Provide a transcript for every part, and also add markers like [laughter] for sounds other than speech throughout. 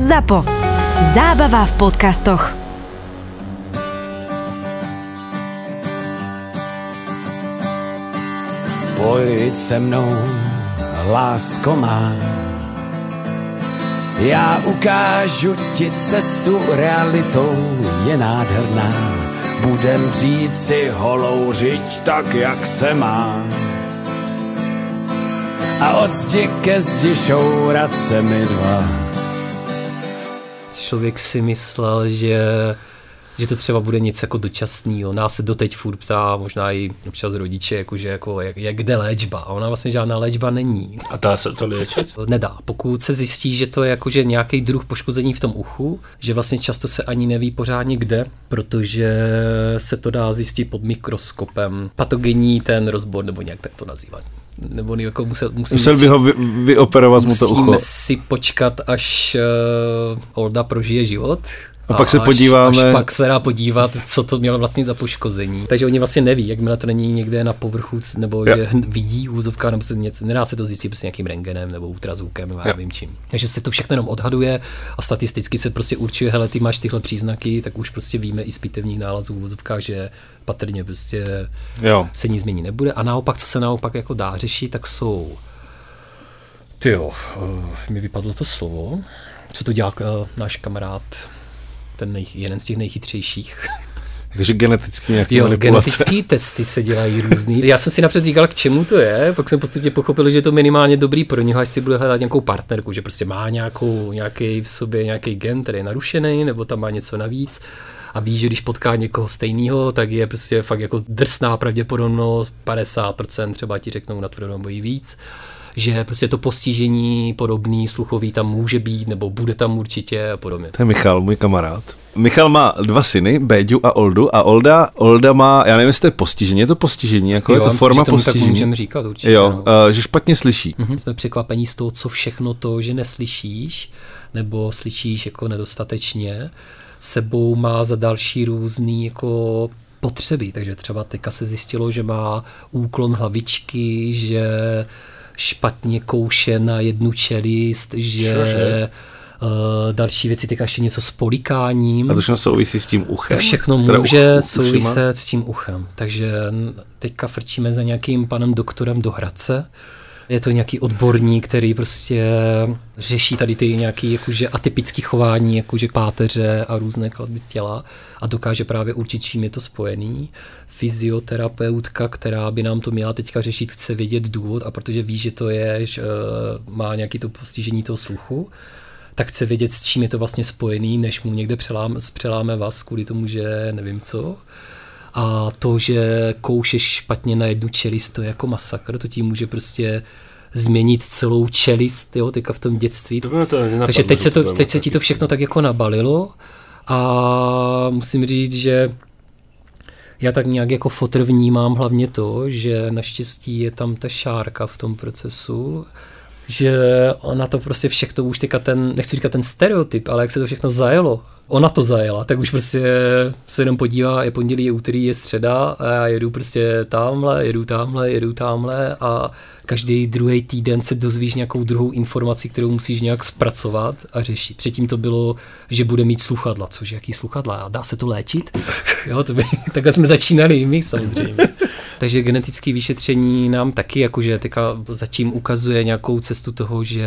ZAPO. Zábava v podcastoch. Pojď se mnou, lásko má. Já ukážu ti cestu, realitou je nádherná. Budem říct si holou řiď tak, jak se má. A od zdi ke zdi šourat se mi dva. Člověk si myslel, že že to třeba bude něco jako dočasného. Nás se doteď furt ptá, možná i občas rodiče, jakože jako, jak, jak jde léčba. A ona vlastně žádná léčba není. A dá se to léčit? [laughs] Nedá. Pokud se zjistí, že to je jakože nějaký druh poškození v tom uchu, že vlastně často se ani neví pořádně kde, protože se to dá zjistit pod mikroskopem. Patogenní ten rozbor, nebo nějak tak to nazývat nebo jako musel, musím musel by ho vy, vyoperovat mu to ucho. si počkat, až uh, Olda prožije život, a pak se podíváme. Až pak se dá podívat, co to mělo vlastně za poškození. Takže oni vlastně neví, jakmile to není někde na povrchu, nebo ja. že vidí úzovka, nebo se něco, nedá se to zjistit prostě nějakým rengenem nebo ultrazvukem, já vím čím. Takže se to všechno jenom odhaduje a statisticky se prostě určuje, hele, ty máš tyhle příznaky, tak už prostě víme i z pitevních nálezů v úzovkách, že patrně prostě jo. se nic změní nebude. A naopak, co se naopak jako dá řešit, tak jsou ty jo, uh, mi vypadlo to slovo. Co to dělá uh, náš kamarád ten nej, jeden z těch nejchytřejších. Takže geneticky nějaké jo, genetické testy se dělají různý. Já jsem si napřed říkal, k čemu to je, pak jsem postupně pochopil, že je to minimálně dobrý pro něho, až si bude hledat nějakou partnerku, že prostě má nějakou, nějaký v sobě nějaký gen, který je narušený, nebo tam má něco navíc a ví, že když potká někoho stejného, tak je prostě fakt jako drsná pravděpodobnost, 50% třeba ti řeknou na tvrdou nebo i víc že prostě to postižení podobný sluchový tam může být, nebo bude tam určitě a podobně. To je Michal, můj kamarád. Michal má dva syny, Béďu a Oldu, a Olda, Olda má, já nevím, jestli to je postižení, je to postižení, jako jo, je to forma si, postižení. Tak můžeme říkat určitě. Jo, no. uh, že špatně slyší. Uh-huh. Jsme překvapení z toho, co všechno to, že neslyšíš, nebo slyšíš jako nedostatečně, sebou má za další různý jako potřeby, takže třeba teďka se zjistilo, že má úklon hlavičky, že špatně kouše na jednu čelist, že? Uh, další věci, teď ještě něco s polikáním. A to všechno souvisí s tím uchem? To všechno může uchu, souviset s tím uchem. Takže teďka frčíme za nějakým panem doktorem do Hradce, je to nějaký odborník, který prostě řeší tady ty nějaký jakože atypické chování, jakože páteře a různé kladby těla a dokáže právě určit, čím je to spojený. Fyzioterapeutka, která by nám to měla teďka řešit, chce vědět důvod a protože ví, že to je, že eh, má nějaký to postižení toho sluchu, tak chce vědět, s čím je to vlastně spojený, než mu někde přeláme, přeláme vás kvůli tomu, že nevím co. A to, že koušeš špatně na jednu čelist, to je jako masakr, to ti může prostě změnit celou čelist, jo, teďka v tom dětství. To to Takže teď se, to, teď se ti to všechno tak jako nabalilo. A musím říct, že já tak nějak jako fotr vnímám hlavně to, že naštěstí je tam ta šárka v tom procesu, že ona to prostě všechno už teďka ten, nechci říkat ten stereotyp, ale jak se to všechno zajelo, ona to zajela, tak už prostě se jenom podívá, je pondělí, je úterý, je středa a já jedu prostě tamhle, jedu tamhle, jedu tamhle a každý druhý týden se dozvíš nějakou druhou informaci, kterou musíš nějak zpracovat a řešit. Předtím to bylo, že bude mít sluchadla, což jaký sluchadla, dá se to léčit? jo, to by, [laughs] takhle jsme začínali i my samozřejmě. Takže genetické vyšetření nám taky jakože teďka zatím ukazuje nějakou cestu toho, že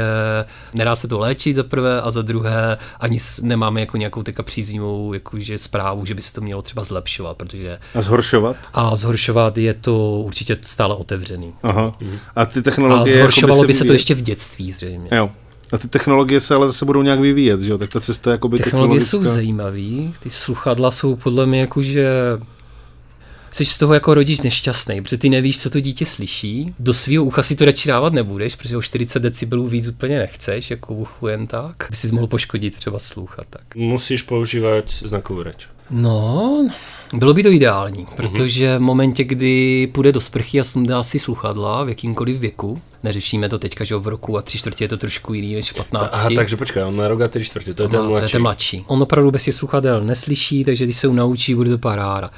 nedá se to léčit za prvé a za druhé ani nemáme jako nějakou teďka příznivou jakože zprávu, že by se to mělo třeba zlepšovat, protože... A zhoršovat? A zhoršovat je to určitě stále otevřený. Aha. A ty technologie... A zhoršovalo by se, by se to ještě v dětství zřejmě. Jo. A ty technologie se ale zase budou nějak vyvíjet, že jo? Tak ta cesta jako by Technologie jsou zajímavé, ty sluchadla jsou podle mě jakože jsi z toho jako rodič nešťastný, protože ty nevíš, co to dítě slyší. Do svého ucha si to radši dávat nebudeš, protože o 40 decibelů víc úplně nechceš, jako uchu jen tak. By si mohl poškodit třeba sluch a tak. Musíš používat znakovou řeč. No, bylo by to ideální, protože v momentě, kdy půjde do sprchy a sundá si sluchadla v jakýmkoliv věku, neřešíme to teďka, že v roku a tři čtvrtě je to trošku jiný než v 15. Aha, takže počkej, on má rok a tři čtvrtě, to je ten mladší. To je ten mladší. On opravdu bez těch sluchadel neslyší, takže když se naučí, bude to paráda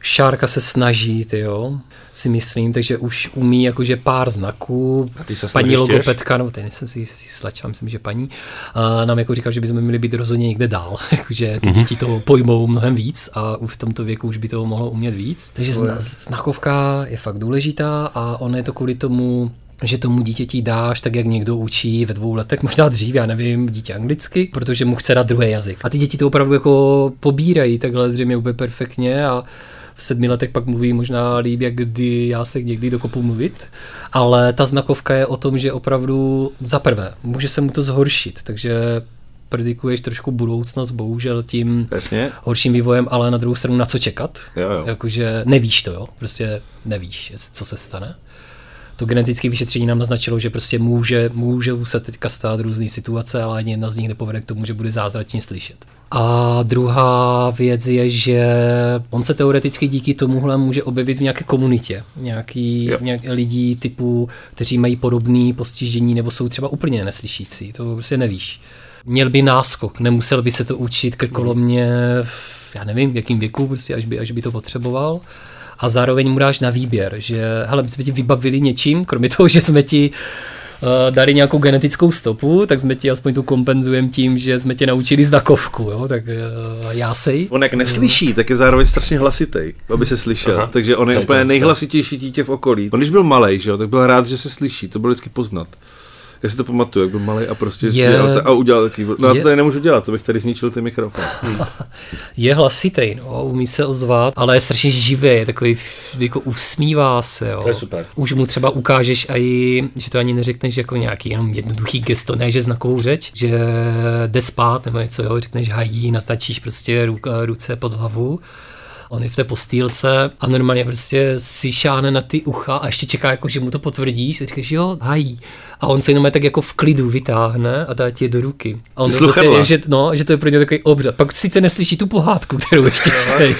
Šárka se snaží, ty jo, si myslím, takže už umí jakože pár znaků. A ty se paní těž? logopedka, no teď jsem si, si sleča, myslím, že paní, a nám jako říkal, že bychom měli být rozhodně někde dál, [laughs] jakože ty děti to pojmou mnohem víc a už v tomto věku už by to mohlo umět víc. Takže zna, znakovka je fakt důležitá a ono je to kvůli tomu, že tomu dítěti dáš tak, jak někdo učí ve dvou letech, možná dřív, já nevím, dítě anglicky, protože mu chce dát druhý jazyk. A ty děti to opravdu jako pobírají takhle zřejmě úplně perfektně a v sedmi letech pak mluví možná líp, jak kdy já se někdy dokopu mluvit, ale ta znakovka je o tom, že opravdu za prvé může se mu to zhoršit, takže predikuješ trošku budoucnost, bohužel tím Jasně. horším vývojem, ale na druhou stranu na co čekat. Jo, jo. Jakože nevíš to, jo, prostě nevíš, co se stane. To genetické vyšetření nám naznačilo, že prostě může, může se teďka stát různé situace, ale ani jedna z nich nepovede k tomu, že bude zázračně slyšet. A druhá věc je, že on se teoreticky díky tomuhle může objevit v nějaké komunitě. Nějaký, Jo. nějak lidí typu, kteří mají podobné postižení nebo jsou třeba úplně neslyšící. To prostě nevíš. Měl by náskok, nemusel by se to učit krkolomně, v, já nevím, v jakým věku, prostě až by, až by to potřeboval. A zároveň mu dáš na výběr, že hele, my jsme ti vybavili něčím, kromě toho, že jsme ti uh, dali nějakou genetickou stopu, tak jsme ti aspoň tu kompenzujeme tím, že jsme tě naučili znakovku, jo, tak uh, jásej. On jak neslyší, tak je zároveň strašně hlasitý, aby se slyšel. Aha. Takže on je úplně nejhlasitější dítě v okolí. On když byl malý, že jo, tak byl rád, že se slyší, to bylo vždycky poznat. Já si to pamatuju, jak byl malý a prostě Je- je, a udělal takový. No já je- to tady nemůžu dělat, to bych tady zničil ten mikrofon. [laughs] Je hlasitý, no, umí se ozvat, ale je strašně živý, je takový, jako usmívá se, jo. To je super. Už mu třeba ukážeš i, že to ani neřekneš jako nějaký jenom jednoduchý gesto, ne, že znakovou řeč, že jde spát nebo něco, jo, řekneš hají, naznačíš prostě ruka, ruce pod hlavu. On je v té postýlce a normálně prostě si šáhne na ty ucha a ještě čeká, jako, že mu to potvrdíš. A říkáš, jo, hají. A on se jenom tak jako v klidu vytáhne a dá ti je do ruky. A on prostě, že, no, že to je pro něj takový obřad. Pak sice neslyší tu pohádku, kterou ještě čteš.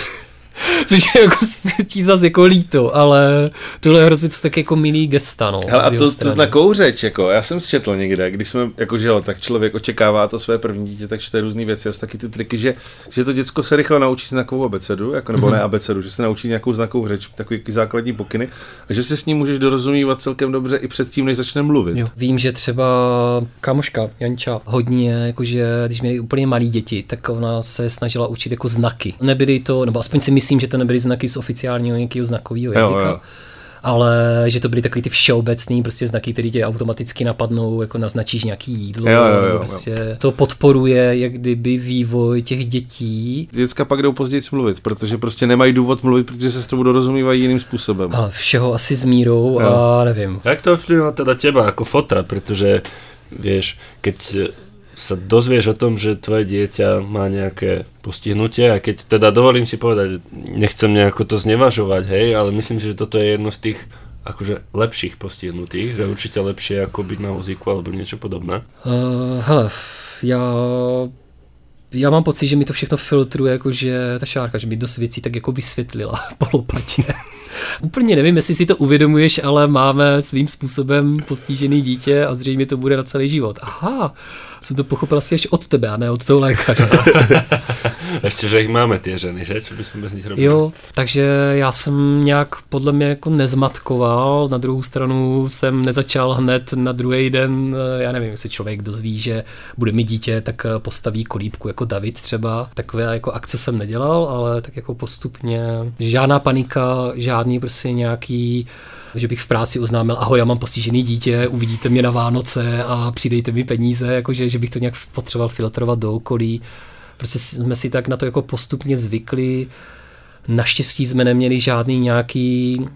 Což je jako [laughs] ti zase jako líto, ale tohle je hrozně tak jako milý gesta, no. Hele, a to, to znakovou řeč, jako, já jsem četl někde, když jsme, jako že jo, tak člověk očekává to své první dítě, tak čte různé věci a jsou taky ty triky, že, že to děcko se rychle naučí znakovou abecedu, jako, nebo Mhm. ne abecedu, že se naučí nějakou znakovou řeč, takový základní pokyny, a že se s ním můžeš dorozumívat celkem dobře i předtím, než začne mluvit. Jo. Vím, že třeba kamoška Janča hodně, jakože když měli úplně malí děti, tak ona se snažila učit jako znaky. Nebyly to, nebo aspoň si myslím, že to nebyly znaky z oficiálního nějakého znakového Jo, jazyka. jo. Ale že to byly takový ty všeobecný prostě znaky, které tě automaticky napadnou, jako naznačíš nějaký jídlo, Jo, jo, jo, nebo jo. prostě to podporuje jak kdyby vývoj těch dětí. Děcka pak jdou později mluvit, protože prostě nemají důvod mluvit, protože se s tebou dorozumívají jiným způsobem. Ale všeho asi s mírou Jo. a nevím. Jak to ovplyvňuje teda teba ako fotra, pretože vieš, keď sa dozvieš o tom, že tvoje dieťa má nejaké postihnutie a keď teda dovolím si povedať, nechcem nejako to znevažovať, hej, ale myslím si, že toto je jedno z tých akože lepších postihnutých, že určite lepšie ako byť na vozíku alebo niečo podobné. Uh, hele, já já mám pocit, že mi to všechno filtruje, jakože ta šárka, že mi dost věcí tak jako vysvětlila [laughs] polopatě. Úplně nevím, jestli si to uvědomuješ, ale máme svým způsobem postižený dítě a zřejmě to bude na celý život. Aha, jsem to pochopil asi až od tebe a ne od toho lékaře. [laughs] Ešte, že ich máme tie ženy, že? Čo by sme bez nich robili? Jo, takže já jsem nějak podle mě jako nezmatkoval, na druhou stranu jsem nezačal hned na druhý den, eh, já nevím, jestli člověk dozví, že bude mít dítě, tak eh, postaví kolíbku jako David třeba. Takové jako akce jsem nedělal, ale tak jako postupně žádná panika, žádný prostě nějaký že bych v práci oznámil, ahoj, já mám postižený dítě, uvidíte mě na Vánoce a přidejte mi peníze, jakože, že bych to nějak potřeboval filtrovat do okolí. Prostě jsme si tak na to jako postupně zvykli. Naštěstí jsme neměli žádný nějaký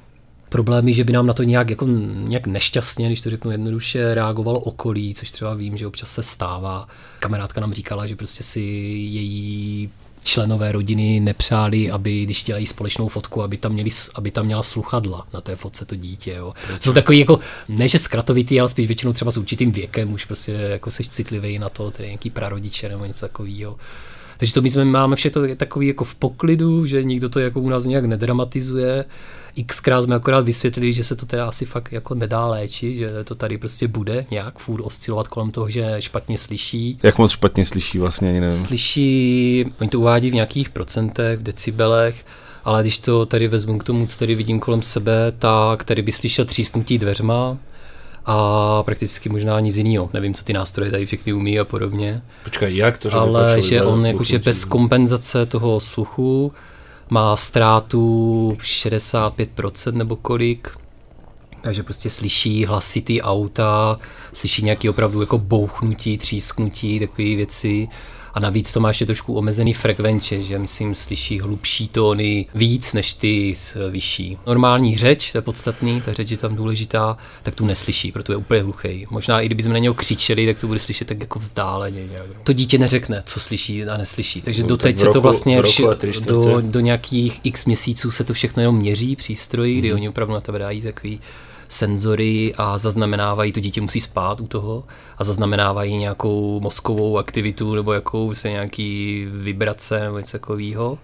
problémy, že by nám na to nějak, jako, nějak nešťastně, když to řeknu jednoduše, reagovalo okolí, což třeba vím, že občas se stává. Kamarádka nám říkala, že prostě si její členové rodiny nepřáli, aby když dělají společnou fotku, aby tam, měli, aby tam měla sluchadla na té fotce to dítě. Jo. Jsou takový jako, ne že zkratovitý, ale spíš většinou třeba s určitým věkem, už prostě jako seš citlivý na to, tedy nějaký prarodiče nebo něco takového. Takže to my jsme máme vše to takový jako v poklidu, že nikdo to jako u nás nějak nedramatizuje. Xkrát jsme akorát vysvětlili, že se to teda asi fakt jako nedá léčit, že to tady prostě bude nějak furt oscilovat kolem toho, že špatně slyší. Jak moc špatně slyší vlastně, ani nevím. Slyší, oni to uvádí v nějakých procentech, v decibelech, ale když to tady vezmu k tomu, co tady vidím kolem sebe, tak tady by slyšel třísnutí dveřma a prakticky možná nic jiného. Nevím, co ty nástroje tady všechny umí a podobně. Počkaj, jak to, že ale že on jakože bez kompenzace toho sluchu má ztrátu 65% nebo kolik. Takže prostě slyší hlasitý auta, slyší nějaký opravdu jako bouchnutí, třísknutí, takové věci. A navíc to má ještě trošku omezený frekvenče, že myslím slyší hlubší tóny víc než ty vyšší. Normální řeč, to je podstatný, ta řeč je tam důležitá, tak tu neslyší, proto je úplně hluchý. Možná i kdybychom na něho křičeli, tak to bude slyšet tak jako vzdáleně. Nějak. To dítě neřekne, co slyší a neslyší. Takže No, doteď tak v se to vlastně vši- do, do nějakých x měsíců se to všechno jenom měří přístroji, Mhm. kdy oni opravdu na tebe dají takový senzory a zaznamenávají, to dítě musí spát u toho a zaznamenávají nějakou mozkovou aktivitu nebo jakou se nějaký vibrace nebo něco takového.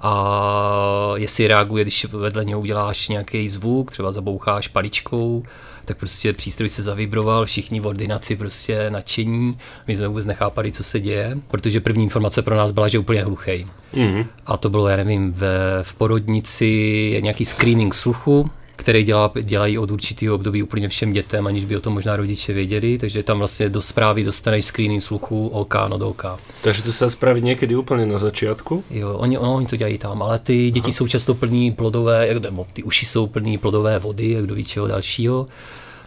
A jestli reaguje, když vedle něho uděláš nějaký zvuk, třeba zaboucháš paličkou, tak prostě přístroj se zavibroval, všichni v ordinaci prostě nadšení. My jsme vůbec nechápali, co se děje, protože první informace pro nás byla, že je úplně hluchý. Mhm. A to bylo, já nevím, ve, v porodnici je nějaký screening sluchu, který dělá, dělají od určitého období úplně všem dětem, aniž by o tom možná rodiče věděli, takže tam vlastně do zprávy dostaneš screening sluchu OK no do OK. Takže to sa spraví niekedy úplne na začiatku? Jo, oni, ono, oni to dělají tam, ale ty děti jsou často plný plodové, jak, nebo ty uši jsou plný plodové vody, jak do čeho dalšího.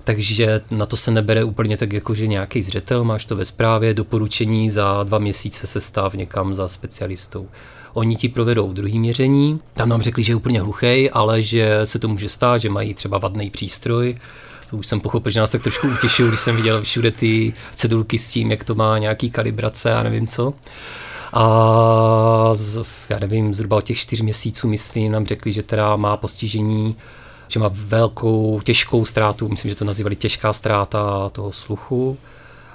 Takže na to se nebere úplně tak jako, že nějaký zřetel, máš to ve zprávě, doporučení za dva měsíce se stav někam za specialistou. Oni ti provedou druhý měření, tam nám řekli, že je úplně hluchý, ale že se to může stát, že mají třeba vadný přístroj, to už jsem pochopil, že nás tak trošku utěšil, když jsem viděl všude ty cedulky s tím, jak to má nějaký kalibrace a nevím co. A z, já nevím, zhruba od těch čtyř měsíců, myslím, nám řekli, že teda má postižení, že má velkou, těžkou ztrátu, myslím, že to nazývali těžká ztráta toho sluchu.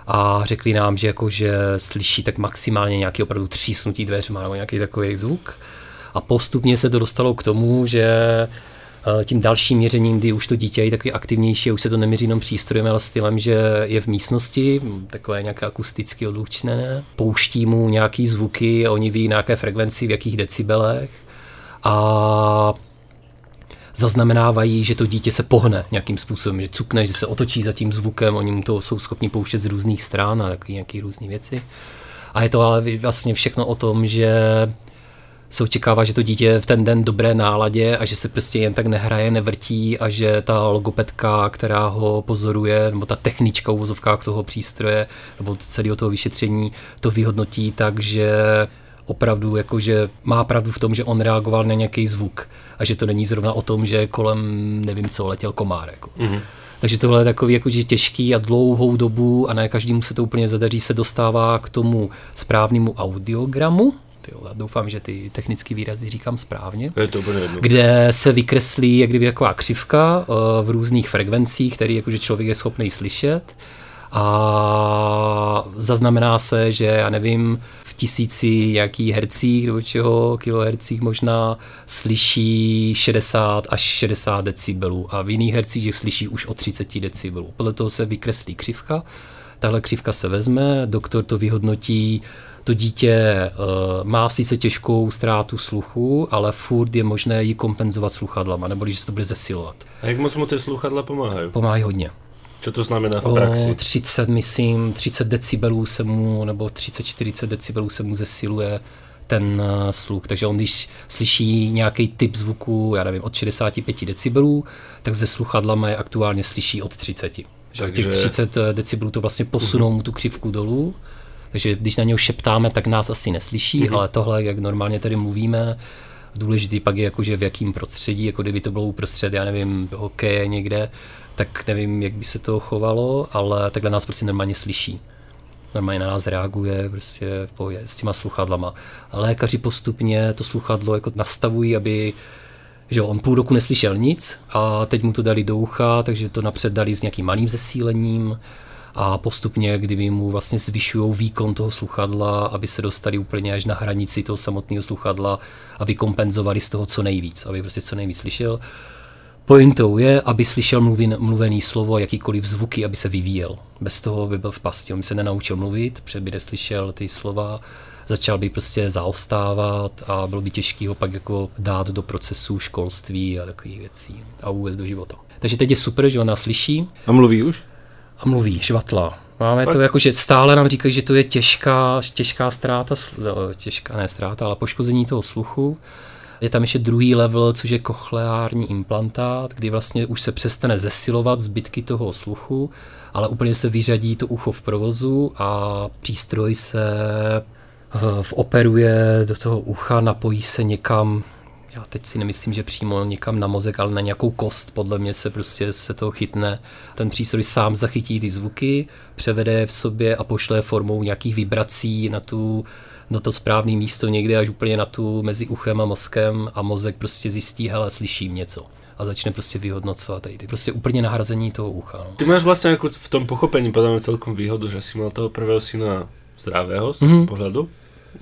A řekli nám, že, jako, že slyší tak maximálně nějaký opravdu třísnutí dveřma nebo nějaký takový zvuk. A postupně se to dostalo k tomu, že eh, tím dalším měřením, kdy už to dítě je takový aktivnější, už se to neměří jenom přístrojem, ale stylem, že je v místnosti, takové nějaké akusticky odlučněné, pouští mu nějaký zvuky oni ví na jaké frekvenci, v jakých decibelech a zaznamenávají, že to dítě se pohne nějakým způsobem, že cukne, že se otočí za tím zvukem, oni mu to jsou schopni pouštět z různých stran a nějaký různé věci. A je to ale vlastně všechno o tom, že se očekává, že to dítě je v ten den dobré náladě a že se prostě jen tak nehraje, nevrtí a že ta logopedka, která ho pozoruje, nebo ta technička v toho přístroje, nebo celého toho vyšetření, to vyhodnotí tak, že opravdu jakože má pravdu v tom, že on reagoval na nějaký zvuk a že to není zrovna o tom, že kolem nevím co letěl komár. Jako. Mm-hmm. Takže tohle je takový jakože těžký a dlouhou dobu a ne každému se to úplně zadaří, se dostává k tomu správnému audiogramu. Tyjo, já doufám, že ty technické výrazy říkám správně Je to jedno. kde se vykreslí jak kdyby taková křivka eh, v různých frekvencích, který jakože člověk je schopný slyšet a zaznamená se, že já nevím, tisíci jaký hercích nebo čeho, kilohercích možná slyší 60 až 60 decibelů a v jiných hercích, že slyší už o 30 decibelů. Podle toho se vykreslí křivka, tahle křivka se vezme, doktor to vyhodnotí, to dítě uh, má sice těžkou ztrátu sluchu, ale furt je možné ji kompenzovat sluchadlama, nebo když se to bude zesilovat. A jak moc mu tie slúchadla pomáhajú? Pomáhají hodně. Čo to znamená v O praxi? 30, myslím, 30 decibelů se mu, nebo 30-40 decibelů se mu zesiluje ten uh, sluch. Takže on, když slyší nějaký typ zvuku, já nevím, od 65 decibelů, tak ze sluchadlama je aktuálně slyší od 30. Takže... Těch 30 decibelů to vlastně posunou mu tu křivku dolů. Takže když na něho šeptáme, tak nás asi neslyší, mm-hmm. ale tohle, jak normálně tady mluvíme, důležitý pak je jakože v jakým prostředí, jako kdyby to bylo uprostřed, já nevím, hokeje někde, tak nevím, jak by se to chovalo, ale takhle nás prostě normálně slyší. Normálně na nás reaguje prostě v pohodě s těma sluchadlama. A lékaři postupně to sluchadlo jako nastavují, aby že on půl roku neslyšel nic a teď mu to dali do ucha, takže to napřed dali s nějakým malým zesílením a postupně, kdyby mu vlastně zvyšují výkon toho sluchadla, aby se dostali úplně až na hranici toho samotného sluchadla a vykompenzovali z toho co nejvíc, aby prostě co nejvíc slyšel. Pointou je, aby slyšel mluvin, mluvený slovo, jakýkoliv zvuky, aby se vyvíjel. Bez toho by byl v pasti. On by se nenaučil mluvit, protože by neslyšel ty slova, začal by prostě zaostávat a bylo by těžké ho pak jako dát do procesu školství a takových věcí a vůbec do života. Takže teď je super, že on nás slyší A mluví už? a mluví, švatla. Máme to jako, že stále nám říkají, že to je těžká, těžká ztráta, no, těžká, ne ztráta, ale poškození toho sluchu. Je tam ještě druhý level, což je kochleární implantát, kdy vlastně už se přestane zesilovat zbytky toho sluchu, ale úplně se vyřadí to ucho v provozu a přístroj se eh, operuje do toho ucha, napojí se někam, já teď si nemyslím, že přímo někam na mozek, ale na nějakou kost, podle mě se prostě se to chytne. Ten přístroj sám zachytí ty zvuky, převede je v sobě a pošle formou nějakých vibrací na tu na to správné místo někde až úplně na tu mezi uchem a mozkem a mozek prostě zjistí, hele, slyším něco a začne prostě vyhodnocovat tady ty prostě úplně nahrazení toho ucha. No. Ty máš vlastne ako v tom pochopení podľa mňa celkom výhodu, že si mal toho prvého syna zdravého z Mhm. tohto pohľadu,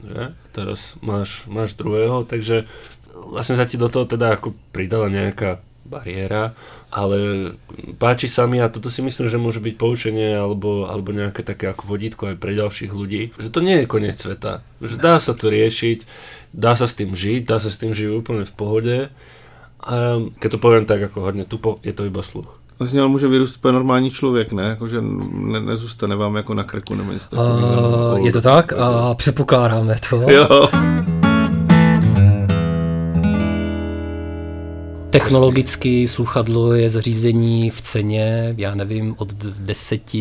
že? Teraz máš, máš druhého, takže vlastne sa ti do toho teda ako pridala nejaká bariéra, ale páči sa mi a toto si myslím, že môže byť poučenie alebo, alebo nejaké také ako vodítko aj pre ďalších ľudí, že to nie je koniec sveta, že dá sa to riešiť, dá sa s tým žiť, dá sa s tým žiť úplne v pohode a keď to poviem tak ako hodne tupo, je to iba sluch. Z něho může vyrůst úplně normální člověk, ne? Jako, že ne, nezůstane vám jako na krku nebo něco takového. Uh, je to tak a předpokládáme to. Jo. Technologicky sluchadlo je zařízení v ceně, já nevím, od 10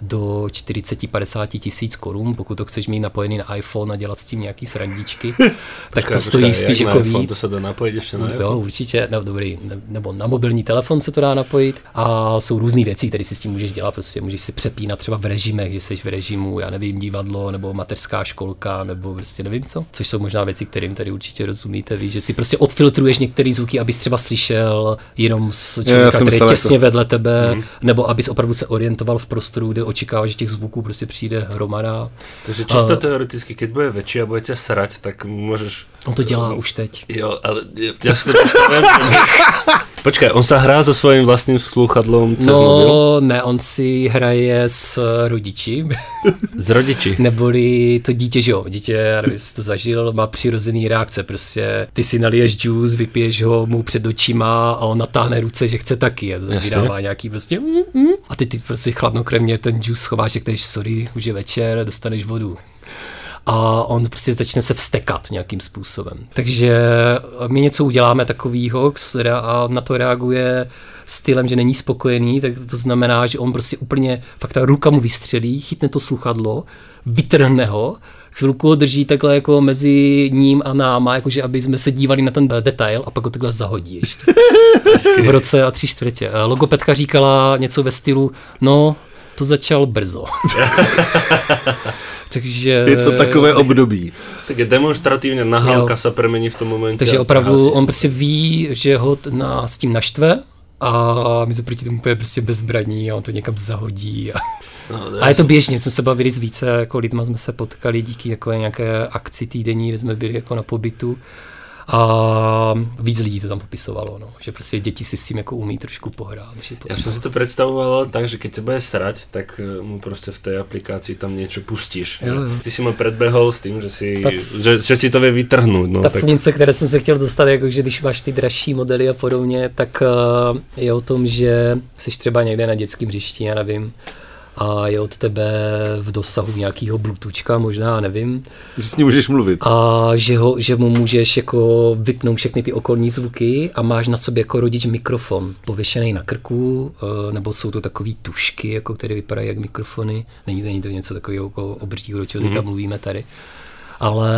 do 40-50 tisíc korun, pokud to chceš mít napojený na iPhone a dělat s tím nějaký srandičky, [laughs] [laughs] tak to stojí spíš jak jako na iPhone, víc. To se dá napojit ještě na Jo, určitě, no, dobrý, ne, nebo na mobilní telefon se to dá napojit a jsou různé věci, které si s tím můžeš dělat, prostě můžeš si přepínat třeba v režimech, že jsi v režimu, já nevím, divadlo nebo mateřská školka nebo prostě nevím co, což jsou možná věci, kterým tady určitě rozumíte, víš, že si prostě odfiltruješ některé zvuky, abys třeba slyšel jenom z já člověka, jsem který je těsně jako- vedle tebe, mm. nebo abys opravdu se orientoval v prostoru, kde očekáváš, že těch zvuků prostě přijde hromada. Takže čisto A- teoreticky, keď bude väčší a budete srať, tak môžeš... On to dělá už teď. Jo, ale ja si to predstavujem. [laughs] Počkaj, on sa hrá so svojím vlastným slúchadlom cez mobil? No, ne, on si hraje s rodiči, [laughs] Z rodiči. neboli to dítě, že jo, dítě, já nevím, to zažil, má přirozený reakce, prostě ty si naliješ juice, vypiješ ho mu před očima a on natáhne ruce, že chce taky a vydává nějaký prostě mm, mm, a ty, ty prostě chladnokrevně ten juice schováš, řekneš, sorry, už je večer, dostaneš vodu a on prostě začne se vstekat nějakým způsobem. Takže my něco uděláme takovýho a na to reaguje stylem, že není spokojený, tak to znamená, že on prostě úplně, fakt ta ruka mu vystřelí, chytne to sluchadlo, vytrhne ho, chvilku ho drží takhle jako mezi ním a náma, jakože aby jsme se dívali na ten detail a pak ho takhle zahodí ještě. v roce a tři čtvrtě. A Logopedka říkala něco ve stylu, no, to začal brzo. [laughs] Takže... Je to takové období. Tak je demonstratívne nahálka sa premení v tom momente. Takže opravdu on prostě ví, že ho na, s tím naštve a my jsme proti tomu úplně prostě bezbraní a on to někam zahodí. A, No, a je to běžně, jsme se bavili s více jako lidma, jsme se potkali díky takové nějaké akci týdenní, kde jsme byli jako na pobytu a víc lidí to tam popisovalo, no, že prostě děti si s tím jako umí trošku pohrát. Potřeba. som si to predstavoval tak, že keď sa bude srať, tak eh, mu proste v tej aplikácii tam niečo pustíš. Jo, jo. Ty si ma predbehol s tým, že si, Ta- že, že si to vie vytrhnúť. No, Ta tak funkce, které jsem se chtěl dostat, jako že když máš ty dražší modely a podobně, tak uh, je o tom, že jsi třeba někde na dětském hřišti, já nevím, a je od tebe v dosahu nějakého bluetoothka, možná, nevím, Že s ním můžeš mluvit. a že, ho, že mu můžeš jako vypnout všechny ty okolní zvuky a máš na sobě jako rodič mikrofon pověšený na krku, eh, nebo jsou to takové tušky, jako které vypadají jak mikrofony. Není, není to něco takového jako obřího, do čeho teďka mluvíme tady. Ale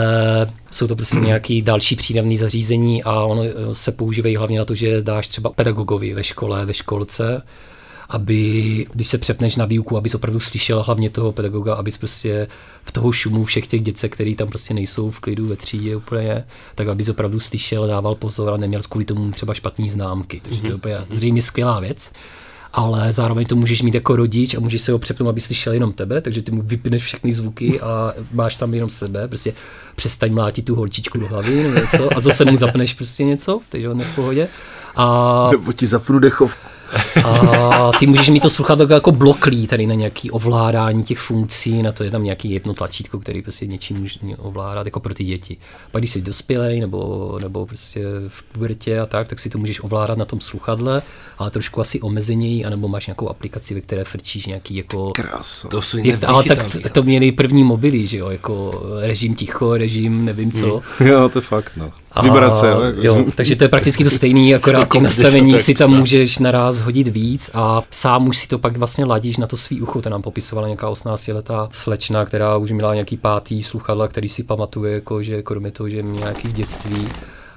jsou to prostě nějaký další přídavný zařízení a ono eh, se používají hlavně na to, že dáš třeba pedagogovi ve škole, ve školce, aby, když se přepneš na výuku, abys opravdu slyšel hlavně toho pedagoga, abys prostě v toho šumu všech těch děcek, který tam prostě nejsou v klidu ve třídě úplně, tak abys opravdu slyšel, dával pozor a neměl kvůli tomu třeba špatný známky. Takže to je úplně zřejmě skvělá věc. ale zároveň to můžeš mít jako rodič a můžeš se ho přepnout, aby slyšel jenom tebe, takže ty mu vypneš všechny zvuky a máš tam jenom sebe, prostě přestaň mlátit tu holčičku do hlavy nebo něco a zase mu zapneš prostě něco, takže on je v pohodě. A Nebo ti zapnu dechovku. A ty můžeš mít to sluchátko jako bloklí tady na nějaký ovládání těch funkcí, na to je tam nějaký jedno tlačítko, který prostě něčím může ovládat jako pro ty děti. Pak když jsi dospělej nebo, nebo prostě v pubertě a tak, tak si to můžeš ovládat na tom sluchadle, ale trošku asi omezeněji, anebo máš nějakou aplikaci, ve které frčíš nějaký jako Krása. To sú je, ale tak digitálne. t- to měli první mobily, že jo, jako režim ticho, režim nevím co. [laughs] Jo, to je fakt, no. Vibrace, jo. jako- jo. [laughs] Takže to je prakticky to stejný, akorát těch Jako nastavení desátek si tam můžeš naraz hodit víc a sám už si to pak vlastně ladíš na to svý ucho. To nám popisovala nějaká 18-letá slečna, která už měla nějaký pátý sluchadla, který si pamatuje, jako, že kromě toho, že měla nějaký v dětství.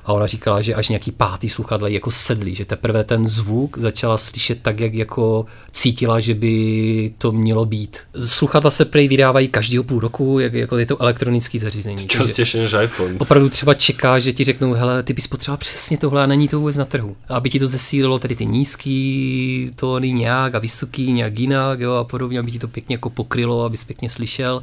A ona říkala, že až nějaký pátý sluchadla jako sedlý, že teprve ten zvuk začala slyšet tak, jak jako cítila, že by to mělo být. Sluchadla se prej vydávají každého půl roku, jak, jako je to elektronické zařízení. takže- Častejšie než iPhone. opravdu třeba čeká, že ti řeknou, hele, ty bys potřeboval přesně tohle a není to vůbec na trhu. Aby ti to zesílilo tady ty nízký tóny nějak a vysoký nějak jinak jo, a podobně, aby ti to pěkně jako pokrylo, abys pěkně slyšel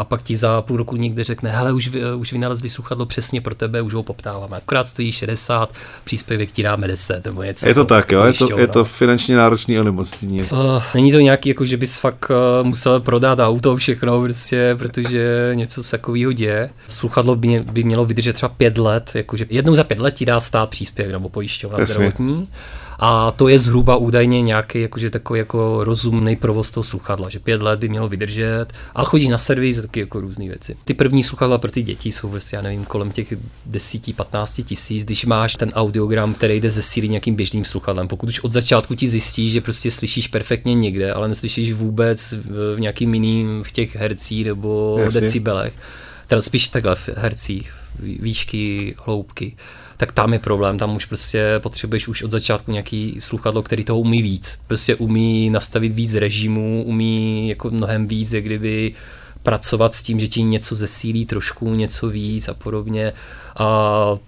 a pak ti za půl roku někde řekne, hele, už, už vynalezli sluchadlo přesně pro tebe, už ho poptáváme. Akorát stojí 60, příspěvek ti dáme 10 nebo něco. Je to tak, jo, je to, je to finančně náročný onemocnění. Uh, není to nějaký, jako že bys fakt uh, musel prodat auto, všechno, prostě, protože něco se takového děje. Sluchadlo by, mě- by mělo vydržet třeba pět let, jakože jednou za pět let ti dá stát příspěvek nebo pojišťovna Jasně. A to je zhruba údajně nějaký jakože takový jako rozumný provoz toho sluchadla, že pět let by mělo vydržet, ale chodí na servis a taky jako různé věci. Ty první sluchadla pro ty děti jsou prostě, já nevím, kolem těch 10-15 tisíc, když máš ten audiogram, který jde ze síly nějakým běžným sluchadlem. Pokud už od začátku ti zjistí, že prostě slyšíš perfektně někde, ale neslyšíš vůbec v, v nějakým jiným v těch hercích nebo Jasně. decibelech, teda spíš takhle v hercích, vý- výšky, hloubky, tak tam je problém, tam už prostě potřebuješ už od začátku nějaký sluchadlo, který toho umí víc. Prostě umí nastavit víc režimů, umí jako mnohem víc, jak kdyby pracovat s tím, že ti něco zesílí trošku, něco víc a podobně. A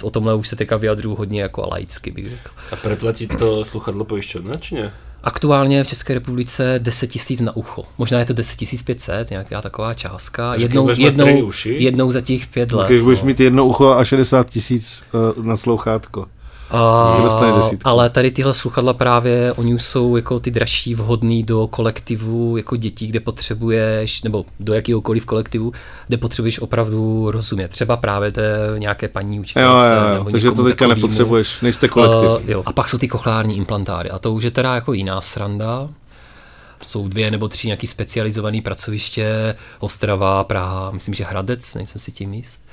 o tomhle už se teďka vyjadřuju hodně jako laicky, bych řekl. A preplatí to sluchadlo pojišťovna, či ne? Aktuálně v České republice 10 tisíc na ucho. Možná je to 10 500, nějaká taková částka. Jednou, jednou, jednou za těch pět let. Když budeš no. mít jedno ucho a 60 tisíc uh, na slouchátko. A, Dostane desítku. ale tady tyhle sluchadla právě, oni už jsou jako ty dražší vhodný do kolektivu jako dětí, kde potřebuješ, nebo do jakéhokoliv kolektivu, kde potřebuješ opravdu rozumět. Třeba právě té nějaké paní Jo, učitelce. jo, jo, nebo takže to teďka takovýmu. nepotřebuješ, nejste kolektiv. Uh, jo. A pak jsou ty kochlární implantáty. A to už je teda jako jiná sranda. Jsou dvě nebo tři nějaký specializované pracoviště, Ostrava, Praha, myslím, že Hradec, nejsem si tím jist.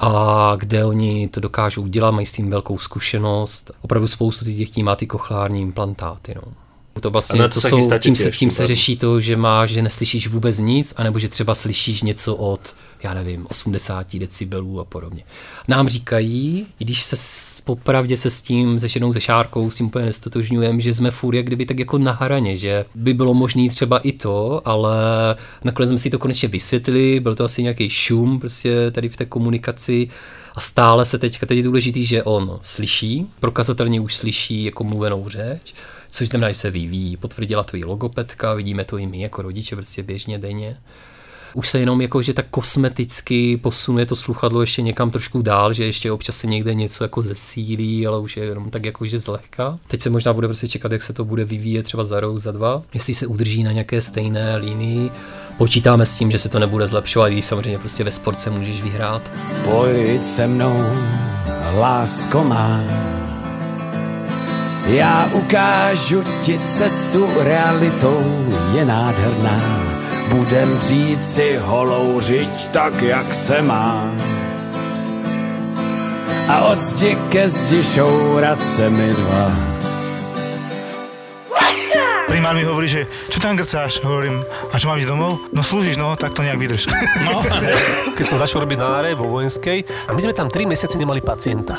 A kde oni to dokážou udělat, mají s tím velkou zkušenost. Opravdu spoustu těch dětí má ty kochlární implantáty. No. To vlastně, to to jsou, tím, se, tím se řeší to, že máš, že neslyšíš vůbec nic, anebo že třeba slyšíš něco od, já nevím, 80 decibelů a podobně. Nám říkají, když se popravdě se s tím, se ženou, se šárkou, s tím úplně nestotožňujeme, že jsme furt jak kdyby tak jako na hraně, že by bylo možné třeba i to, ale nakonec jsme si to konečně vysvětlili, byl to asi nějaký šum prostě tady v té komunikaci a stále se teďka, teď je důležitý, že on slyší, prokazatelně už slyší jako mluvenou řeč, což znamená, že se vyvíjí. Potvrdila to i logopedka, vidíme to i my jako rodiče prostě běžně denně. Už se jenom jako, že tak kosmeticky posunuje to sluchadlo ještě někam trošku dál, že ještě občas se někde něco jako zesílí, ale už je jenom tak jako, že zlehka. Teď se možná bude prostě čekat, jak se to bude vyvíjet třeba za rok, za dva. Jestli se udrží na nějaké stejné linii, počítáme s tím, že se to nebude zlepšovat, když samozřejmě prostě ve sportce můžeš vyhrát. Pojď se mnou, lásko má. Já ukážu ti cestu, realitou je nádherná. Budem říct si holou řiď tak, jak se má. A od zdi ke zdi šourat se mi dva. Primár mi hovorí, že čo tam grcáš? Hovorím, a čo mám ísť domov? No slúžiš, no, tak to nejak vydrž. No. [laughs] keď som začal robiť na áre vo vojenskej a my sme tam 3 mesiace nemali pacienta.